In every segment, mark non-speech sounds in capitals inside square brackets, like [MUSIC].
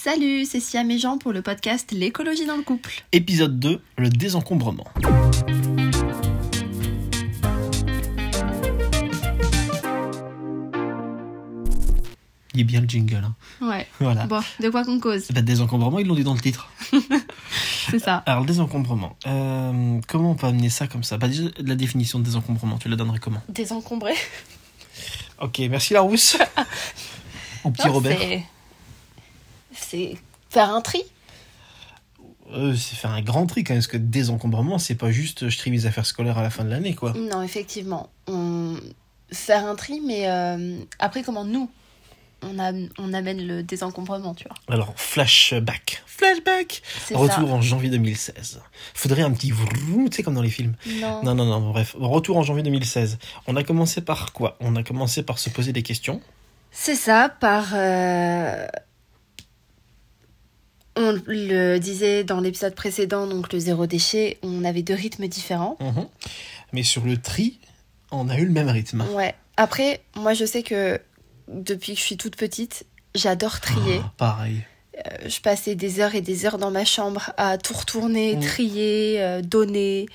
Salut, c'est Siam et Jean pour le podcast L'écologie dans le couple. Épisode 2, le désencombrement. Il est bien le jingle. Hein. Ouais. [LAUGHS] Voilà. Bon, de quoi qu'on cause Bah, désencombrement, ils l'ont dit dans le titre. [LAUGHS] C'est ça. Alors, le désencombrement. Euh, comment on peut amener ça comme ça? Bah, déjà, la définition de désencombrement, tu la donnerais comment? Désencombré. Ok, merci Larousse. [LAUGHS] Ou petit Non, Robert. C'est- faire un tri. Euh, c'est faire un grand tri quand même, parce que désencombrement, c'est pas juste euh, je trie mes affaires scolaires à la fin de l'année, quoi. Non, effectivement. On... Faire un tri, mais euh, après, comment nous, on, a... on amène le désencombrement, tu vois. Alors, flashback. Flashback Retour en janvier 2016. Faudrait un petit tu sais, comme dans les films. Non. Non, non, non, bref. Retour en janvier 2016. On a commencé par quoi? On a commencé par se poser des questions. C'est ça, par... euh, On le disait dans l'épisode précédent, donc le zéro déchet, on avait deux rythmes différents. Mhm. Mais sur le tri, on a eu le même rythme. Ouais. Après, moi, je sais que depuis que je suis toute petite, j'adore trier. Ah, pareil. Euh, je passais des heures et des heures dans ma chambre à tout retourner, Mm. trier, euh, donner,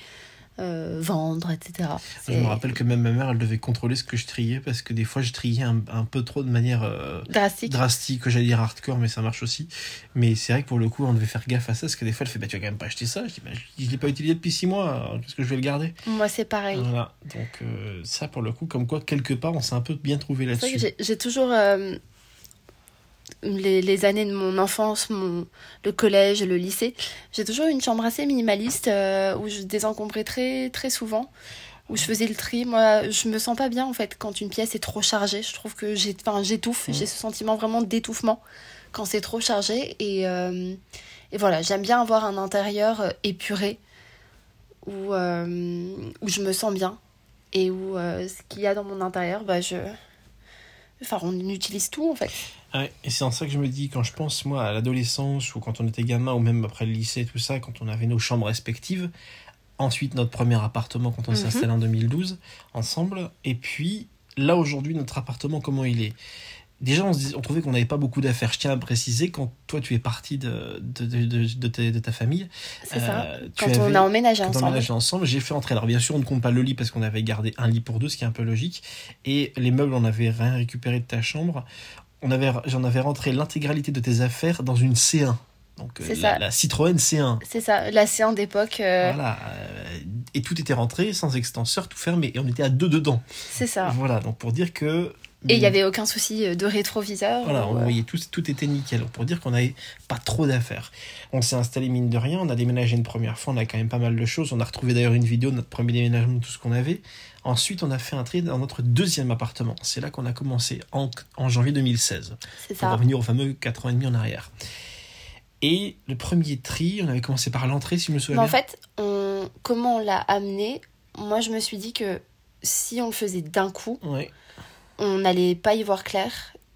euh, vendre, etc. Je me rappelle que même ma mère, elle devait contrôler ce que je triais parce que des fois, je triais un, un peu trop de manière euh, drastique. drastique, que j'allais dire hardcore, mais ça marche aussi. Mais c'est vrai que pour le coup, on devait faire gaffe à ça parce que des fois, elle fait Bah, tu vas quand même pas acheter ça. Je dis Bah, je je l'ai pas utilisé depuis six mois, alors qu'est-ce que je vais le garder? Moi, c'est pareil. Voilà. Donc, euh, ça, pour le coup, comme quoi, quelque part, on s'est un peu bien trouvé C'est vrai que là-dessus. j'ai- toujours les, les années de mon enfance, mon, le collège, le lycée. J'ai toujours eu une chambre assez minimaliste euh, où je désencombrais très, très souvent, où je faisais le tri. Moi, je me sens pas bien en fait quand une pièce est trop chargée. Je trouve que j'étouffe. Mhm. J'ai ce sentiment vraiment d'étouffement quand c'est trop chargé. Et, euh, et voilà, j'aime bien avoir un intérieur euh, épuré où, euh, où je me sens bien et où ce qu'il y a dans mon intérieur, bah, je. Enfin, on utilise tout en fait. Ouais, et c'est en ça que je me dis, quand je pense, moi, à l'adolescence, ou quand on était gamin, ou même après le lycée, tout ça, quand on avait nos chambres respectives, ensuite notre premier appartement quand on s'est Mhm. installé en 2012, ensemble, et puis là, aujourd'hui, notre appartement, comment il est? Déjà, on, se dis- on trouvait qu'on n'avait pas beaucoup d'affaires. Je tiens à préciser, quand toi, tu es parti de, de, de, ta, de ta famille, C'est ça. euh, Quand on a emménagé quand on ensemble. emménageait ensemble, j'ai fait entrer. Alors bien sûr, on ne compte pas le lit parce qu'on avait gardé un lit pour deux, ce qui est un peu logique. Et les meubles, on n'avait rien récupéré de ta chambre. On avait, j'en avais rentré l'intégralité de tes affaires dans une C1. Donc euh, C'est la, ça. la Citroën C1. C'est ça, la C1 d'époque, euh, Voilà. euh, et tout était rentré sans extenseur, tout fermé. Et on était à deux dedans. c'est ça. Voilà. Donc pour dire que. Et il n'y avait aucun souci euh, de rétroviseur. Voilà, on euh, voyait tout, tout était nickel. Pour dire qu'on n'avait pas trop d'affaires. On s'est installé mine de rien, on a déménagé une première fois, on a quand même pas mal de choses. On a retrouvé d'ailleurs une vidéo de notre premier déménagement, tout ce qu'on avait. Ensuite, on a fait un tri dans notre deuxième appartement. C'est là qu'on a commencé, en, en janvier 2016. c'est Pour ça. revenir au fameux 4 ans et demi en arrière. Et le premier tri, on avait commencé par l'entrée, si je me souviens Mais en bien. fait, on... comment on l'a amené? Moi, je me suis dit que si on le faisait d'un coup, Ouais. On n'allait pas y voir clair.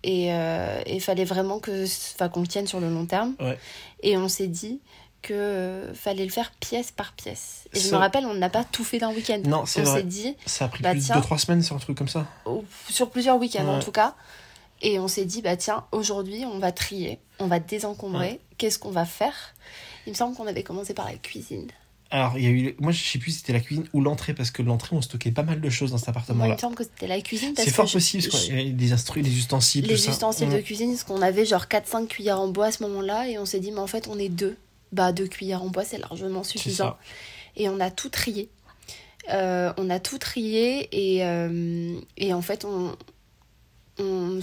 Et euh, il fallait vraiment que, qu'on tienne sur le long terme. Ouais. Et on s'est dit que euh, fallait le faire pièce par pièce. Et je me rappelle, on n'a pas tout fait d'un week-end. Non, c'est on vrai. s'est dit, Ça a pris Bah, plus tiens. de 2-3 semaines sur un truc comme ça. sur plusieurs week-ends en tout cas. Et on s'est dit, bah tiens, aujourd'hui, on va trier, on va désencombrer. Qu'est-ce qu'on va faire? Il me semble qu'on avait commencé par la cuisine. Alors, il y a eu. Moi, je sais plus si c'était la cuisine ou l'entrée, parce que l'entrée, on stockait pas mal de choses dans cet Moi, il appartement-là. me semble que c'était la cuisine. C'est fort je- possible, parce je- qu'il y avait des instrus, des ustensiles, les tout ustensiles Mm. de cuisine, parce qu'on avait genre 4-5 cuillères en bois à ce moment-là, et on s'est dit, mais en fait, on est deux. Bah, deux cuillères en bois, c'est largement suffisant. Et on a tout trié. Euh, on a tout trié, et, euh, et en fait, on, on-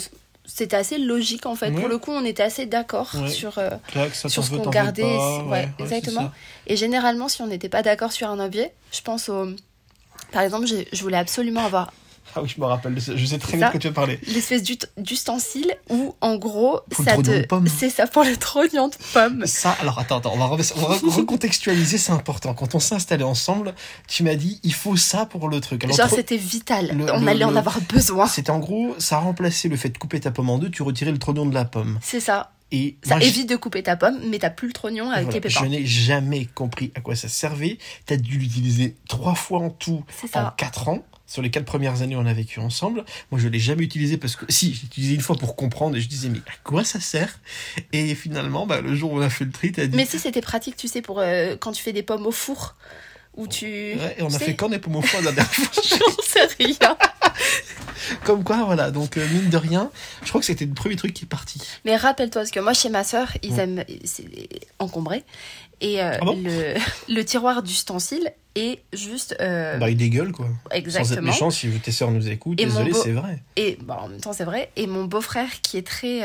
c'était assez logique, en fait. Pour le coup, on était assez d'accord sur, euh, sur ce qu'on gardait. pas, ouais, ouais, c'est exactement. Et généralement, si on n'était pas d'accord sur un objet, je pense au. Par exemple, je voulais absolument avoir [LAUGHS] Ah oui, je me rappelle, je sais très bien de quoi tu veux parler. l'espèce d'ustensile où, en gros, Pour ça te. C'est ça pour le trognon de pomme. Ça, alors attends, attends, on va, re- on va re- [LAUGHS] recontextualiser, c'est important. Quand on s'est installé ensemble, tu m'as dit, il faut ça pour le truc. Alors, Genre, tro- c'était vital. le- on le- allait en avoir besoin. C'était en gros, ça remplaçait le fait de couper ta pomme en deux, tu retirais le trognon de la pomme. C'est ça. Et Ça moi, je- évite de couper ta pomme, mais t'as plus le trognon avec voilà, les je pépins. n'ai jamais compris à quoi ça servait. T'as dû l'utiliser trois fois en tout en quatre ans. Sur les quatre premières années, on a vécu ensemble. Moi, je l'ai jamais utilisé parce que si, j'ai utilisé une fois pour comprendre et je disais mais à quoi ça sert? Et finalement, bah, le jour où on a fait le tri, t'as dit. Mais si c'était pratique, tu sais, pour euh, quand tu fais des pommes au four, où tu. Ouais, et on tu a sais, fait quand des pommes au foie la dernière fois? [LAUGHS] J'en sais rien. Comme quoi, voilà. Donc euh, mine de rien, je crois que c'était le premier truc qui est parti. Mais rappelle-toi, parce que moi, chez ma sœur, ils aiment. C'est encombré. Et euh, Ah bon le, [LAUGHS] le tiroir d'ustensiles est juste. euh, Bah, il dégueule quoi. Sans être exactement. méchant, si tes sœurs nous écoutent, Et désolé, beau- c'est vrai. Et bon, en même temps, c'est vrai. Et mon beau-frère, qui est très.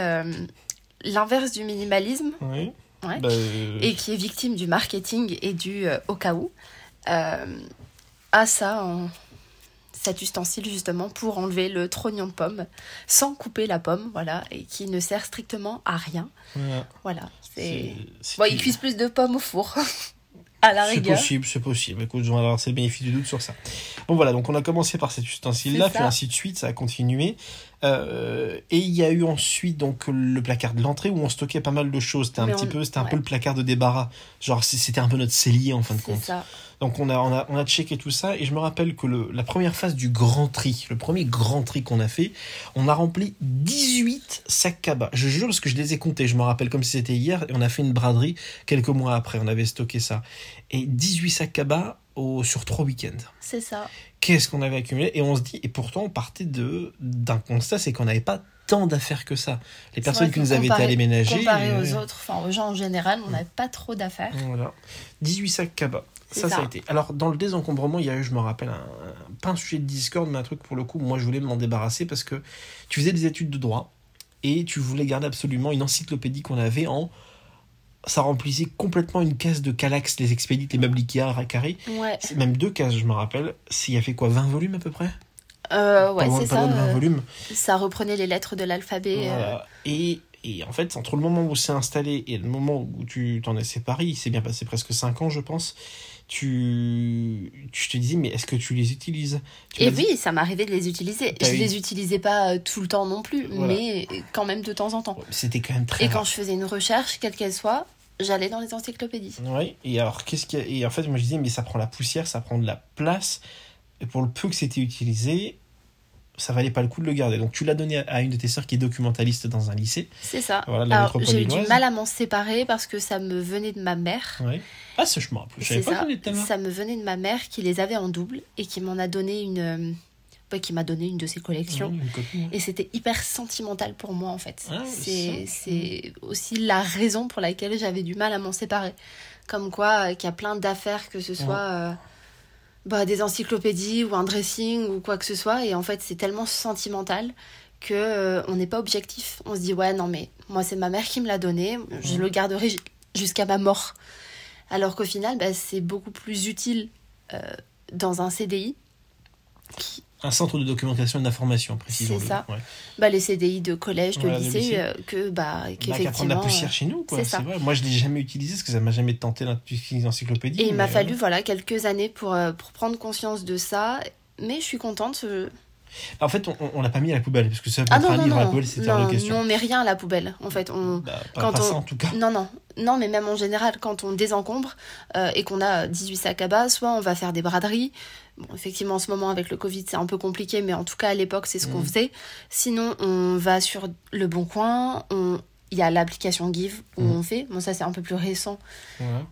L'inverse du minimalisme, Oui. Ouais. Bah, et qui est victime du marketing et du euh, au cas où, euh, a ça en cet ustensile justement pour enlever le trognon de pomme sans couper la pomme, voilà, et qui ne sert strictement à rien. voilà. Voilà, c'est. C'est- Bon, c'est- il cuise plus de pommes au four, [LAUGHS] à la C'est rigueur. possible, c'est possible. Écoute, on va avoir le bénéfice du doute sur ça. Bon voilà, donc on a commencé par cet ustensile-là, C'est puis ainsi de suite, ça a continué. Euh, et il y a eu ensuite donc le placard de l'entrée où on stockait pas mal de choses. C'était un Mais petit on- peu, c'était un ouais. peu le placard de débarras. Genre c'était un peu notre cellier en fin de C'est compte. ça. Donc on a, on a, on a checké tout ça et je me rappelle que le, la première phase du grand tri, le premier grand tri qu'on a fait, on a rempli 18 sacs cabas. Je jure parce que je les ai comptés, je me rappelle comme si c'était hier et on a fait une braderie quelques mois après, on avait stocké ça. Et 18 sacs cabas au, sur trois week-ends. C'est ça. Qu'est-ce qu'on avait accumulé? Et on se dit, et pourtant on partait de d'un constat, c'est qu'on n'avait pas tant d'affaires que ça. Les personnes qui nous avaient été aménagées... Comparé aux euh, autres, enfin aux gens en général, on n'avait pas trop d'affaires. voilà. 18 sacs cabas. Ça, ça, ça. a été. Alors, dans le désencombrement, il y a eu, je me rappelle, un, pas un sujet de Discord, mais un truc pour le coup, moi je voulais m'en débarrasser parce que tu faisais des études de droit et tu voulais garder absolument une encyclopédie qu'on avait en. Ça remplissait complètement une case de Calax, les expédites, les meubles Ikea à carré. Ouais, C'est Même deux cases, je me rappelle. S'il y a fait quoi 20 volumes à peu près? Euh, ouais c'est ça. loin de 20 euh, ça reprenait les lettres de l'alphabet. euh. Et, et en fait, entre le moment où c'est installé et le moment où tu t'en es séparé, il s'est bien passé presque 5 ans, je pense. Tu, tu te disais, mais est-ce que tu les utilises? Tu Et m'as dit- oui, ça m'arrivait de les utiliser. Je eu- les utilisais pas tout le temps non plus, Voilà. mais quand même de temps en temps. C'était quand même très Et rare. quand je faisais une recherche, quelle qu'elle soit, j'allais dans les encyclopédies. Ouais, et alors, qu'est-ce qu'il y a? Et en fait, moi je disais, mais ça prend la poussière, ça prend de la place. Et pour le peu que c'était utilisé, ça valait pas le coup de le garder. Donc tu l'as donné à- une de tes sœurs qui est documentaliste dans un lycée. C'est ça. Voilà, j'ai eu du mal à m'en séparer parce que ça me venait de ma mère. Ouais. Ah, me rappelle. Je savais C'est pas ça. Ça me venait de ma mère qui les avait en double et qui m'en a donné une. euh, ouais, qui m'a donné une de ses collections. Ouais. Et c'était hyper sentimental pour moi en fait. Ah, c'est c'est aussi la raison pour laquelle j'avais du mal à m'en séparer. Comme quoi, euh, qu'il y a plein d'affaires, que ce soit euh, bah, des encyclopédies ou un dressing ou quoi que ce soit. Et en fait, c'est tellement sentimental que euh, on n'est pas objectif. On se dit, ouais, non, mais moi, c'est ma mère qui me l'a donné. Je Mhm. le garderai ju- jusqu'à ma mort. Alors qu'au final, bah, c'est beaucoup plus utile euh, dans un CDI. qui- Un centre de documentation et d'information, précisément. C'est ça. Ouais. bah, les CDI de collège, de Voilà, lycée, lycée. euh, que bah Bah, qu'effectivement. la euh, poussière chez nous, quoi. c'est vrai. Moi, je l'ai jamais utilisé parce que ça m'a jamais tenté d'utiliser l'encyclopédie. Et il m'a fallu euh, voilà quelques années pour, euh, pour prendre conscience de ça. Mais je suis contente. En fait, on, on l'a pas mis à la poubelle parce que ça, Ah mettre non, un non, livre à la poubelle, c'était hors de question. non, mais rien à la poubelle. En fait, on. Bah, pas, quand pas on- ça en tout cas. Non, non. Non, mais même en général, quand on désencombre euh, et qu'on a 18 sacs à bas, soit on va faire des braderies. Bon, effectivement, en ce moment, avec le Covid, c'est un peu compliqué, mais en tout cas, à l'époque, c'est ce qu'on Mhm. faisait. Sinon, on va sur le Bon Coin. On... Il y a l'application Give où Mhm. on fait. Bon, ça, c'est un peu plus récent.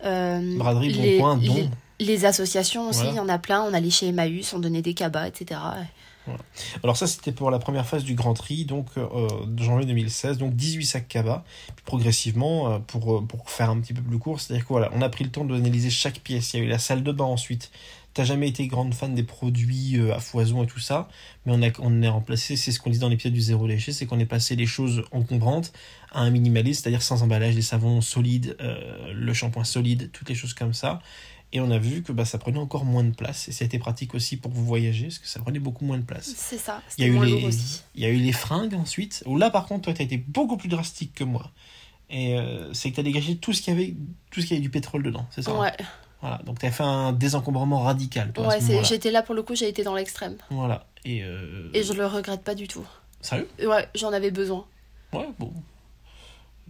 Euh, Braderie, bon les- point, don. les- Les associations aussi, il y en a plein. On allait chez Emmaüs, on donnait des cabas, etc. Alors ça, c'était pour la première phase du Grand Tri, donc euh, de janvier 2016, donc 18 sacs cabas, puis progressivement, euh, pour, euh, pour faire un petit peu plus court, c'est-à-dire que voilà, on a pris le temps d'analyser chaque pièce. Il y a eu la salle de bain ensuite. T'as jamais été grande fan des produits euh, à foison et tout ça, mais on a on a remplacé, c'est ce qu'on dit dans l'épisode du zéro léché, c'est qu'on est passé les choses encombrantes à un minimaliste, c'est-à-dire sans emballage, des savons solides, euh, le shampoing solide, toutes les choses comme ça. Et on a vu que bah, ça prenait encore moins de place. Et ça a été pratique aussi pour vous voyager, parce que ça prenait beaucoup moins de place. C'est ça. Il y, a C'était eu moins les, aussi. il y a eu les fringues ensuite, où là par contre, toi, tu as été beaucoup plus drastique que moi. Et euh, c'est que tu as dégagé tout ce qu'il y avait, tout ce qui avait du pétrole dedans, c'est ça hein Ouais, Voilà, donc tu as fait un désencombrement radical, toi, ouais j'étais là pour le coup, j'ai été dans l'extrême. Voilà. Et, euh, Et je le regrette pas du tout. Sérieux? Ouais, j'en avais besoin. Ouais, bon.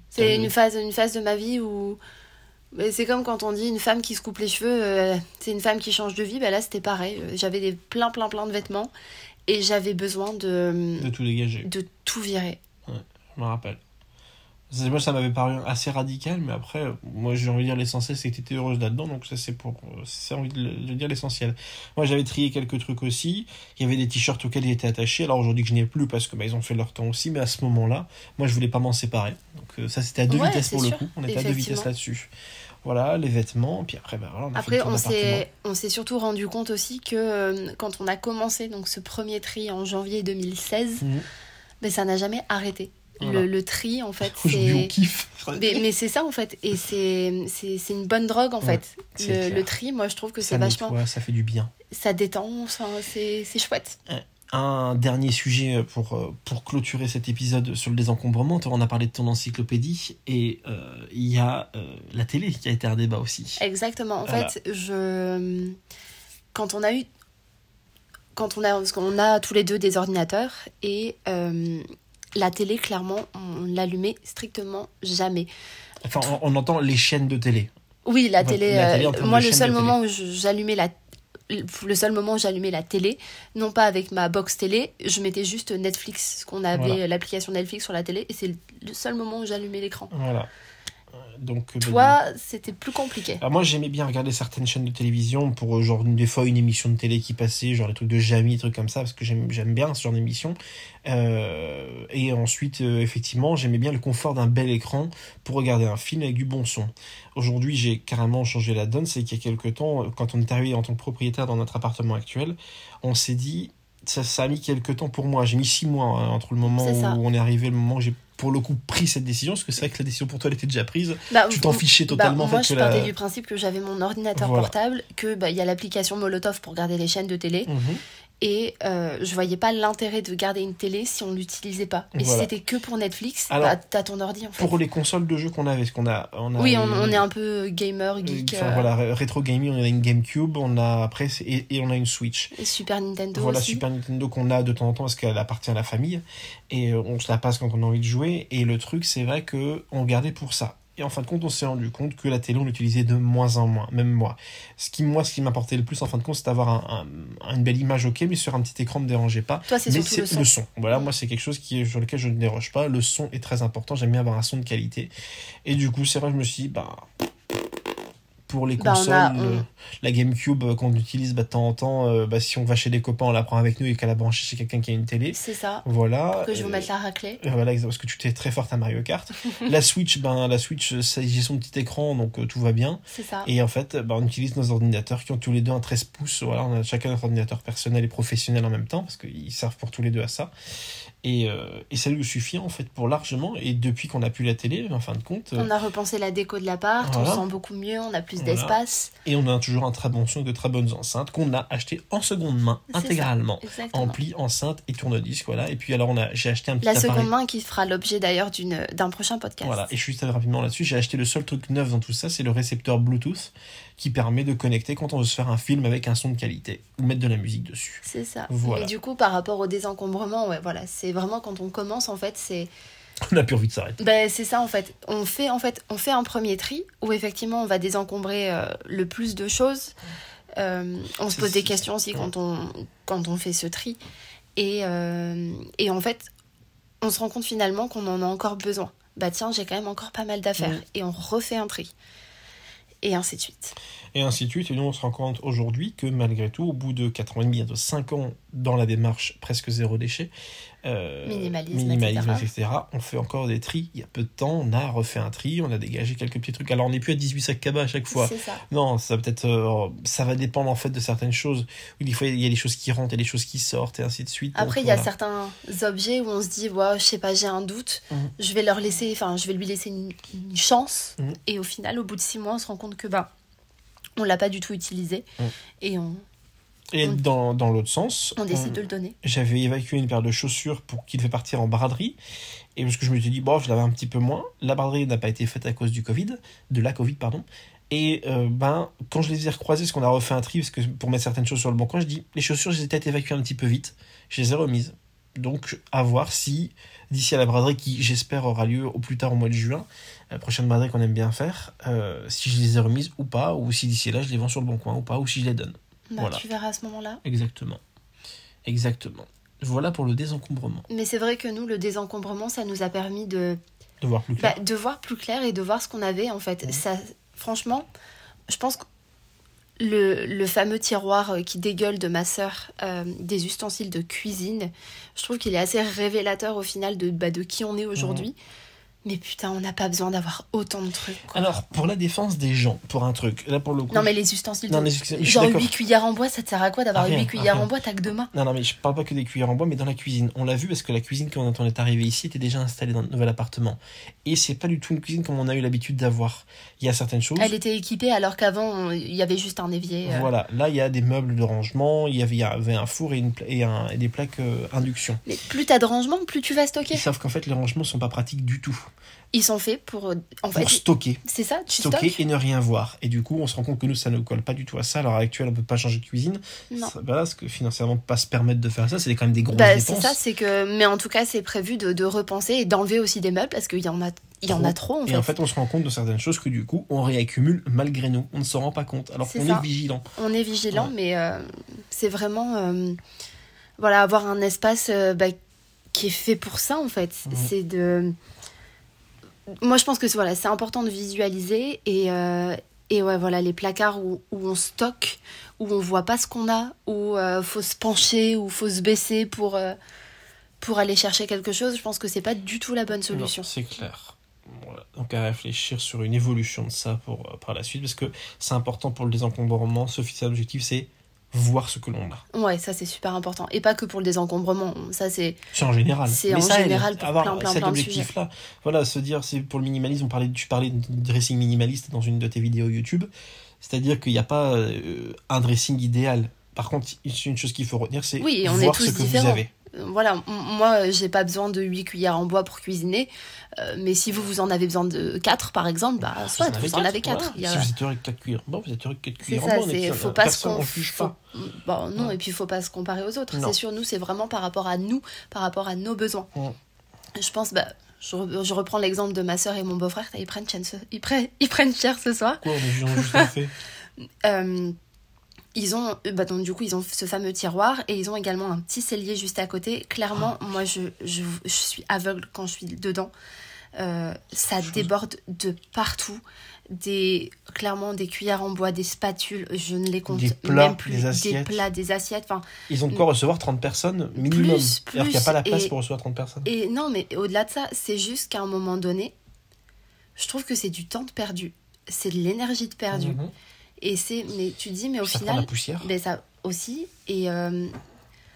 C'est une phase, une phase de ma vie où c'est comme quand on dit une femme qui se coupe les cheveux, euh, c'est une femme qui change de vie. Bah là, c'était pareil. Euh, J'avais des plein, plein, plein de vêtements et j'avais besoin de, De tout dégager. de tout virer. Je me rappelle. Moi, ça m'avait paru assez radical, mais après, moi, j'ai envie de dire l'essentiel, c'est que tu étais heureuse là-dedans, donc ça, c'est pour. C'est envie de, le- dire l'essentiel. Moi, j'avais trié quelques trucs aussi. Il y avait des t-shirts auxquels il était attaché. Alors aujourd'hui, que je n'y ai plus parce que bah, ils ont fait leur temps aussi, mais à ce moment-là, moi, je voulais pas m'en séparer. Donc, euh, ça, c'était à deux Ouais, vitesses pour le coup. On était à deux vitesses là-dessus. Voilà, les vêtements, puis après, bah, voilà, on a Après, on s'est, on s'est surtout rendu compte aussi que euh, quand on a commencé donc ce premier tri en janvier 2016, Mhm. ben, ça n'a jamais arrêté. Voilà. Le, le tri, en fait, c'est. Mais, mais c'est ça en fait, et c'est, une bonne drogue en Ouais, fait. Le, tri, moi je trouve que ça c'est vachement. nettoie, ça fait du bien. Ça détend, ça- c'est, chouette. Un dernier sujet pour, euh, pour clôturer cet épisode sur le désencombrement. On a parlé de ton encyclopédie et euh, il y a euh, la télé qui a été un débat aussi. Exactement. En Voilà. fait, je. Quand on a eu. Quand on a. Parce qu'on a tous les deux des ordinateurs et euh, la télé, clairement, on l'allumait strictement jamais. Enfin, on, on entend les chaînes de télé. Oui, la télé. la télé en euh, moi, le seul moment où j'allumais la. Le seul moment où j'allumais la télé, non pas avec ma box télé, je mettais juste Netflix, parce qu'on avait Voilà. l'application Netflix sur la télé, et c'est le seul moment où j'allumais l'écran. Voilà. Donc, euh, bah, Toi, c'était plus compliqué. Alors moi j'aimais bien regarder certaines chaînes de télévision pour euh, genre des fois une émission de télé qui passait, genre les trucs de Jamie, des trucs comme ça, parce que j'aime bien ce genre d'émission. Euh, et ensuite euh, effectivement j'aimais bien le confort d'un bel écran pour regarder un film avec du bon son. Aujourd'hui j'ai carrément changé la donne, c'est qu'il y a quelques temps, quand on est arrivé en tant que propriétaire dans notre appartement actuel, on s'est dit, ça, ça a mis quelques temps pour moi, j'ai mis six mois hein, entre le moment où on est arrivé et le moment où j'ai pour le coup pris cette décision, parce que c'est vrai que la décision pour toi elle était déjà prise, Bah, tu t'en fichais bah, totalement en moi, fait je la- partais du principe que j'avais mon ordinateur Voilà. portable, que bah, il y a l'application Molotov pour garder les chaînes de télé, Mhm. Et euh, je voyais pas l'intérêt de garder une télé si on l'utilisait pas. Et Voilà. si c'était que pour Netflix, Alors, bah, t'as ton ordi en fait. Pour les consoles de jeux qu'on avait, parce qu'on a, on a Oui, on, est un peu gamer, geek, enfin, euh, voilà, ré- rétro gaming, on a une GameCube, on a après et, et on a une Switch. et Super Nintendo Voilà aussi. Super Nintendo qu'on a de temps en temps parce qu'elle appartient à la famille et euh, on se la passe quand on a envie de jouer et le truc c'est vrai que on gardait pour ça. Et en fin de compte, on s'est rendu compte que la télé, on l'utilisait de moins en moins, même moi. Ce qui, moi, ce qui m'apportait le plus, en fin de compte, c'est d'avoir un, un- une belle image, ok, mais sur un petit écran, ne me dérangeait pas. Toi, c'est surtout c'est le son. Voilà, Mm. moi, c'est quelque chose qui sur lequel je ne déroge pas. Le son est très important. J'aime bien avoir un son de qualité. Et du coup, c'est vrai, je me suis dit, bah, pour les Bah, on consoles, a- le- on- la GameCube euh, qu'on utilise bah, de temps en temps, euh, bah, si on va chez des copains, on la prend avec nous et qu'elle a branché chez quelqu'un qui a une télé. C'est ça. Voilà. Que je vous Euh, mette la raclée. Voilà, parce que tu t'es très forte à Mario Kart. [LAUGHS] la Switch, ben la Switch, j'ai son petit écran, donc tout va bien. C'est ça. Et en fait, ben, on utilise nos ordinateurs qui ont tous les deux un 13 pouces. Voilà, on a chacun notre ordinateur personnel et professionnel en même temps, parce qu'ils servent pour tous les deux à ça. Et, euh, et ça nous suffit en fait pour largement. Et depuis qu'on a plus la télé, en fin de compte, euh, On a repensé la déco de l'appart, Voilà. on se sent beaucoup mieux, on a plus Voilà. d'espace. et on a toujours un très bon son de très bonnes enceintes qu'on a acheté en seconde main, intégralement. Ampli, enceinte et tourne-disque, voilà. Et puis alors on a, j'ai acheté un petit La appareil. seconde main qui fera l'objet d'ailleurs d'une- d'un prochain podcast. Voilà, et juste rapidement là-dessus, j'ai acheté le seul truc neuf dans tout ça, c'est le récepteur Bluetooth qui permet de connecter quand on veut se faire un film avec un son de qualité ou mettre de la musique dessus. C'est ça. Voilà. Et du coup, par rapport au désencombrement, ouais, voilà, c'est vraiment quand on commence, en fait, c'est On a plus envie de s'arrêter. ben, c'est ça, en fait. On fait, en fait. on fait un premier tri où, effectivement, on va désencombrer euh, le plus de choses. Euh, on se C'est- pose des c'est- questions aussi quand on, quand on fait ce tri. Et, euh, et en fait, on se rend compte finalement qu'on en a encore besoin. Bah tiens, j'ai quand même encore pas mal d'affaires. Et on refait un tri. Et ainsi de suite. Et ainsi de suite, et nous on se rend compte aujourd'hui que malgré tout, au bout de 4 ans et demi, bientôt 5 ans dans la démarche presque zéro déchet, euh, Minimalisme, minimalisme, etc. etc., on fait encore des tris. Il y a peu de temps, on a refait un tri, on a dégagé quelques petits trucs. Alors on n'est plus à 18 sacs cabas à chaque fois. Ça. Non, ça va peut-être, euh, ça va dépendre en fait de certaines choses. Des fois, il y a des choses qui rentrent, a des choses qui sortent, et ainsi de suite. Après, il y a certains objets où on se dit, ouais, je sais pas, j'ai un doute, Mhm. je vais leur laisser, enfin, je vais lui laisser une, une chance. Mhm. Et au final, au bout de six mois, on se rend compte que bah, on l'a pas du tout utilisé Mhm. et on, Et on- dans, dans l'autre sens, on décide on- de le donner. j'avais évacué une paire de chaussures pour qu'il devait partir en braderie. Et parce que je me suis dit, bon, je l'avais un petit peu moins. La braderie n'a pas été faite à cause du Covid, de la Covid, pardon. Et euh, ben, quand je les ai recroisées, parce qu'on a refait un tri, parce que pour mettre certaines choses sur le bon coin, je dis, les chaussures, je les ai peut-être évacuées un petit peu vite. Je les ai remises. Donc, à voir si, d'ici à la braderie, qui j'espère aura lieu au plus tard au mois de juin, la prochaine braderie qu'on aime bien faire, euh, si je les ai remises ou pas, ou si d'ici là je les vends sur le bon coin ou pas, ou si je les donne. Bah, Voilà. Tu verras à ce moment-là. Exactement. Exactement. Voilà pour le désencombrement. Mais c'est vrai que nous, le désencombrement, ça nous a permis de, De voir plus clair. bah, de voir plus clair et de voir ce qu'on avait en fait. Ça, franchement, je pense que le, le fameux tiroir euh, qui dégueule de ma sœur euh, des ustensiles de cuisine, je trouve qu'il est assez révélateur au final de, bah, de qui on est aujourd'hui. Mais putain, on n'a pas besoin d'avoir autant de trucs. quoi. Alors, pour la défense des gens, pour un truc, là pour le coup. non, mais les ustensiles Non, de... mais je- Genre d'accord. 8 cuillères en bois, ça te sert à quoi d'avoir À rien, 8 à cuillères rien. en bois T'as que deux mains? Non, non, mais je parle pas que des cuillères en bois, mais dans la cuisine. On l'a vu parce que la cuisine, quand on est arrivé ici, était déjà installée dans le nouvel appartement. Et c'est pas du tout une cuisine comme on a eu l'habitude d'avoir. Il y a certaines choses. Elle était équipée alors qu'avant, il y avait juste un évier. euh. Voilà, là il y a des meubles de rangement, il y avait, il y avait un four et, une pla- et, un- et des plaques euh, induction. Mais plus t'as de rangement, plus tu vas stocker. Sauf qu'en fait les rangements sont pas pratiques du tout. Ils sont faits pour. euh, En fait, Pour stocker. c'est ça, tu Stocker et ne rien voir. Et du coup on se rend compte que nous ça ne colle pas du tout à ça. À l'heure actuelle on peut pas changer de cuisine. Non. Ça- parce que financièrement pas se permettre de faire ça, c'est quand même des grosses Bah, dépenses. c'est ça, c'est que. Mais en tout cas, c'est prévu de, de repenser et d'enlever aussi des meubles parce qu'il y en a, il y en a trop en Et fait. en fait, on se rend compte de certaines choses que du coup, on réaccumule malgré nous. On ne s'en rend pas compte, alors qu'on est vigilant. On est vigilant, Ouais. mais euh, c'est vraiment. euh, voilà, avoir un espace euh, bah, qui est fait pour ça en fait. Mhm. C'est de. Moi, je pense que c'est voilà, c'est important de visualiser et. euh, et ouais, voilà, les placards où, où on stocke, où on voit pas ce qu'on a, où euh, faut se pencher, où faut se baisser pour, euh, pour aller chercher quelque chose, je pense que c'est pas du tout la bonne solution. C'est clair. Voilà. Donc à réfléchir sur une évolution de ça pour, euh, par la suite, parce que c'est important pour le désencombrement. Sophie, c'est l'objectif, c'est voir ce que l'on a. Ouais, ça c'est super important. Et pas que pour le désencombrement, ça c'est. C'est en général. C'est en ça général pour avoir plein, plein, cet objectif-là. Voilà, se dire, c'est pour le minimalisme. On parlait, tu parlais de dressing minimaliste dans une de tes vidéos YouTube. C'est-à-dire qu'il n'y a pas euh, un dressing idéal. Par contre, une chose qu'il faut retenir, c'est Oui, et on est voir tous ce que différents. vous avez. Voilà, moi j'ai pas besoin de 8 cuillères en bois pour cuisiner, euh, mais si vous vous en avez besoin de 4 par exemple, bah soit vous en avez 4. voilà. Si vous êtes heureux avec 4 cuillères, bon, vous êtes avec 4 C'est cuillères. ça, on est c'est faut pas se personne, faut- pas. Bon, non, Ouais. et puis il faut pas se comparer aux autres. C'est sûr, nous c'est vraiment par rapport à nous, par rapport à nos besoins. Ouais. Je pense, bah, je, re- je reprends l'exemple de ma soeur et mon beau-frère, ils prennent, cher ce- ils, prennent, ils prennent cher ce soir. Quoi, on est juste-. [LAUGHS] Euh, ils ont, bah donc du coup, ils ont ce fameux tiroir et ils ont également un petit cellier juste à côté. Clairement, Ah. moi, je, je, je suis aveugle quand je suis dedans. Euh, ça déborde de partout. Des, clairement, des cuillères en bois, des spatules, je ne les compte Des plats, même plus. des assiettes. plats, des assiettes. Enfin, Ils ont de quoi recevoir 30 personnes minimum. Plus, alors qu'il n'y a plus, pas la place et- pour recevoir 30 personnes. et non, mais au-delà de ça, c'est juste qu'à un moment donné, je trouve que c'est du temps de perdu. C'est de l'énergie de perdu. Mhm. Et c'est, mais tu dis, mais au Ça prend final, la poussière. Ben ça aussi. Et euh,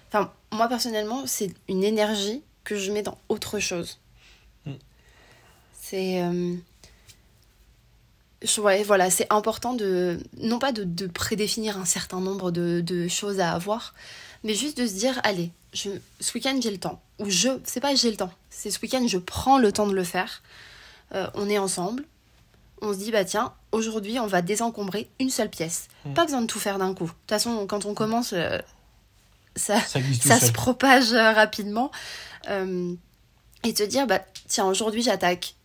enfin, moi personnellement, c'est une énergie que je mets dans autre chose. Mm. C'est. euh, je- ouais, voilà, c'est important de. Non pas de, de prédéfinir un certain nombre de, de choses à avoir, mais juste de se dire allez, je, ce week-end j'ai le temps. Ou je. C'est pas j'ai le temps, c'est ce week-end je prends le temps de le faire. Euh, on est ensemble. On se dit, bah tiens, aujourd'hui on va désencombrer une seule pièce. Mm. Pas besoin de tout faire d'un coup. De toute façon, quand on commence, euh, ça, Ça se propage euh, rapidement. Euh, et te dire, bah tiens, aujourd'hui j'attaque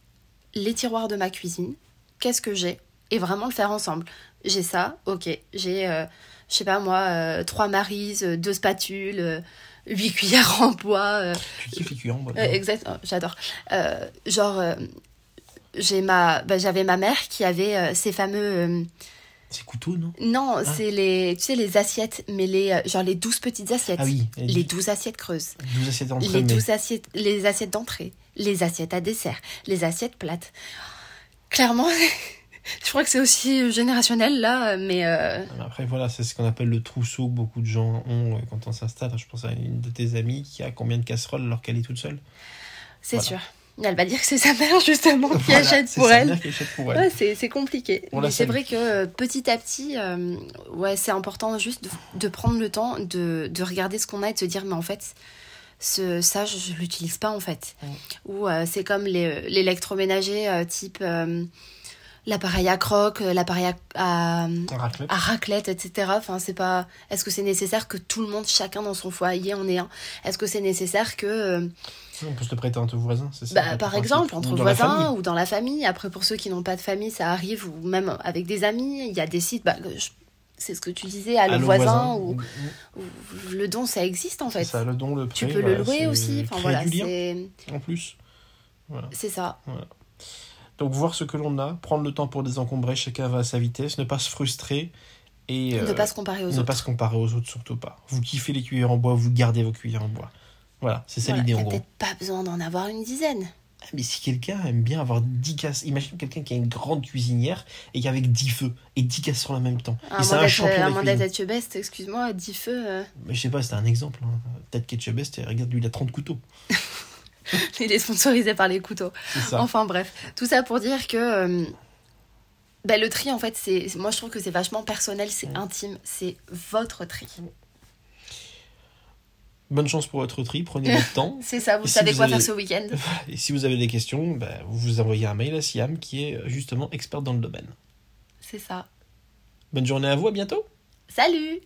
les tiroirs de ma cuisine. Qu'est-ce que j'ai? Et vraiment le faire ensemble. J'ai ça, ok. J'ai, euh, je sais pas moi, trois marises, deux spatules, euh, huit cuillères en bois. cuillères en bois. exact, oh, j'adore. Genre, j'ai ma, bah, j'avais ma mère qui avait euh, ces fameux. euh, C'est couteau, non? Non, c'est les, tu sais, les assiettes, mais les, euh, genre les douze petites assiettes. Ah oui, Les douze assiettes creuses. 12 assiettes d'entrée. Les mais- douze assiettes, les assiettes d'entrée. Les assiettes à dessert. Les assiettes plates. Clairement, [LAUGHS] je crois que c'est aussi générationnel là, mais euh, Mais Après, voilà, c'est ce qu'on appelle le trousseau que beaucoup de gens ont quand on s'installe. Je pense à une de tes amies qui a combien de casseroles alors qu'elle est toute seule? C'est Voilà. sûr. Elle va dire que c'est sa mère justement qui Voilà, achète pour elle. mère qui achète pour elle. Ouais, c'est, c'est compliqué. On Mais c'est vrai que euh, petit à petit, euh, ouais, c'est important juste de, de prendre le temps de, de regarder ce qu'on a et de se dire, mais en fait, ce, ça, je, je l'utilise pas en fait. Ou euh, c'est comme les, l'électroménager euh, type euh, l'appareil à croque, euh, l'appareil à, à, raclette. à raclette, etc. Enfin, c'est pas. Est-ce que c'est nécessaire que tout le monde, chacun dans son foyer, en ait un? Est-ce que c'est nécessaire que, euh, On peut se le prêter entre voisins, c'est ça bah, par exemple, entre voisins ou dans la famille Après, pour ceux qui n'ont pas de famille, ça arrive, ou même avec des amis, il y a des sites. Bah, je- c'est ce que tu disais, à le Allô, voisin, ou, Mm, ou le don, ça existe en C'est fait. ça, le don, le Tu prêt, peux voilà, le louer aussi. Enfin voilà, c'est en plus. c'est ça. Donc voir ce que l'on a, prendre le temps pour désencombrer, chacun va à sa vitesse, ne pas se frustrer et ne euh, pas se comparer aux ne autres. pas se comparer aux autres, surtout pas. Vous kiffez les cuillères en bois, vous gardez vos cuillères en bois. Voilà, c'est ça l'idée en gros. peut-être pas besoin d'en avoir une dizaine. Ah, Mais si quelqu'un aime bien avoir 10 casses, imagine quelqu'un qui a une grande cuisinière et qui a avec 10 feux et 10 casseroles en même temps. À et c'est un champion d'être Etche Best, excuse-moi, 10 feux, euh, Mais je sais pas, c'était un exemple. Hein. Peut-être regarde, lui, il a 30 couteaux. [LAUGHS] [LAUGHS] il est sponsorisé par les couteaux. Enfin bref, tout ça pour dire que euh, ben, le tri en fait, c'est moi je trouve que c'est vachement personnel, c'est intime, c'est votre tri. Bonne chance pour votre tri, prenez votre temps. [LAUGHS] C'est ça, vous Et si savez vous quoi avez- faire ce week-end. [LAUGHS] Et si vous avez des questions, bah, vous vous envoyez un mail à Siam qui est euh, justement expert dans le domaine. C'est ça. Bonne journée à vous, à bientôt Salut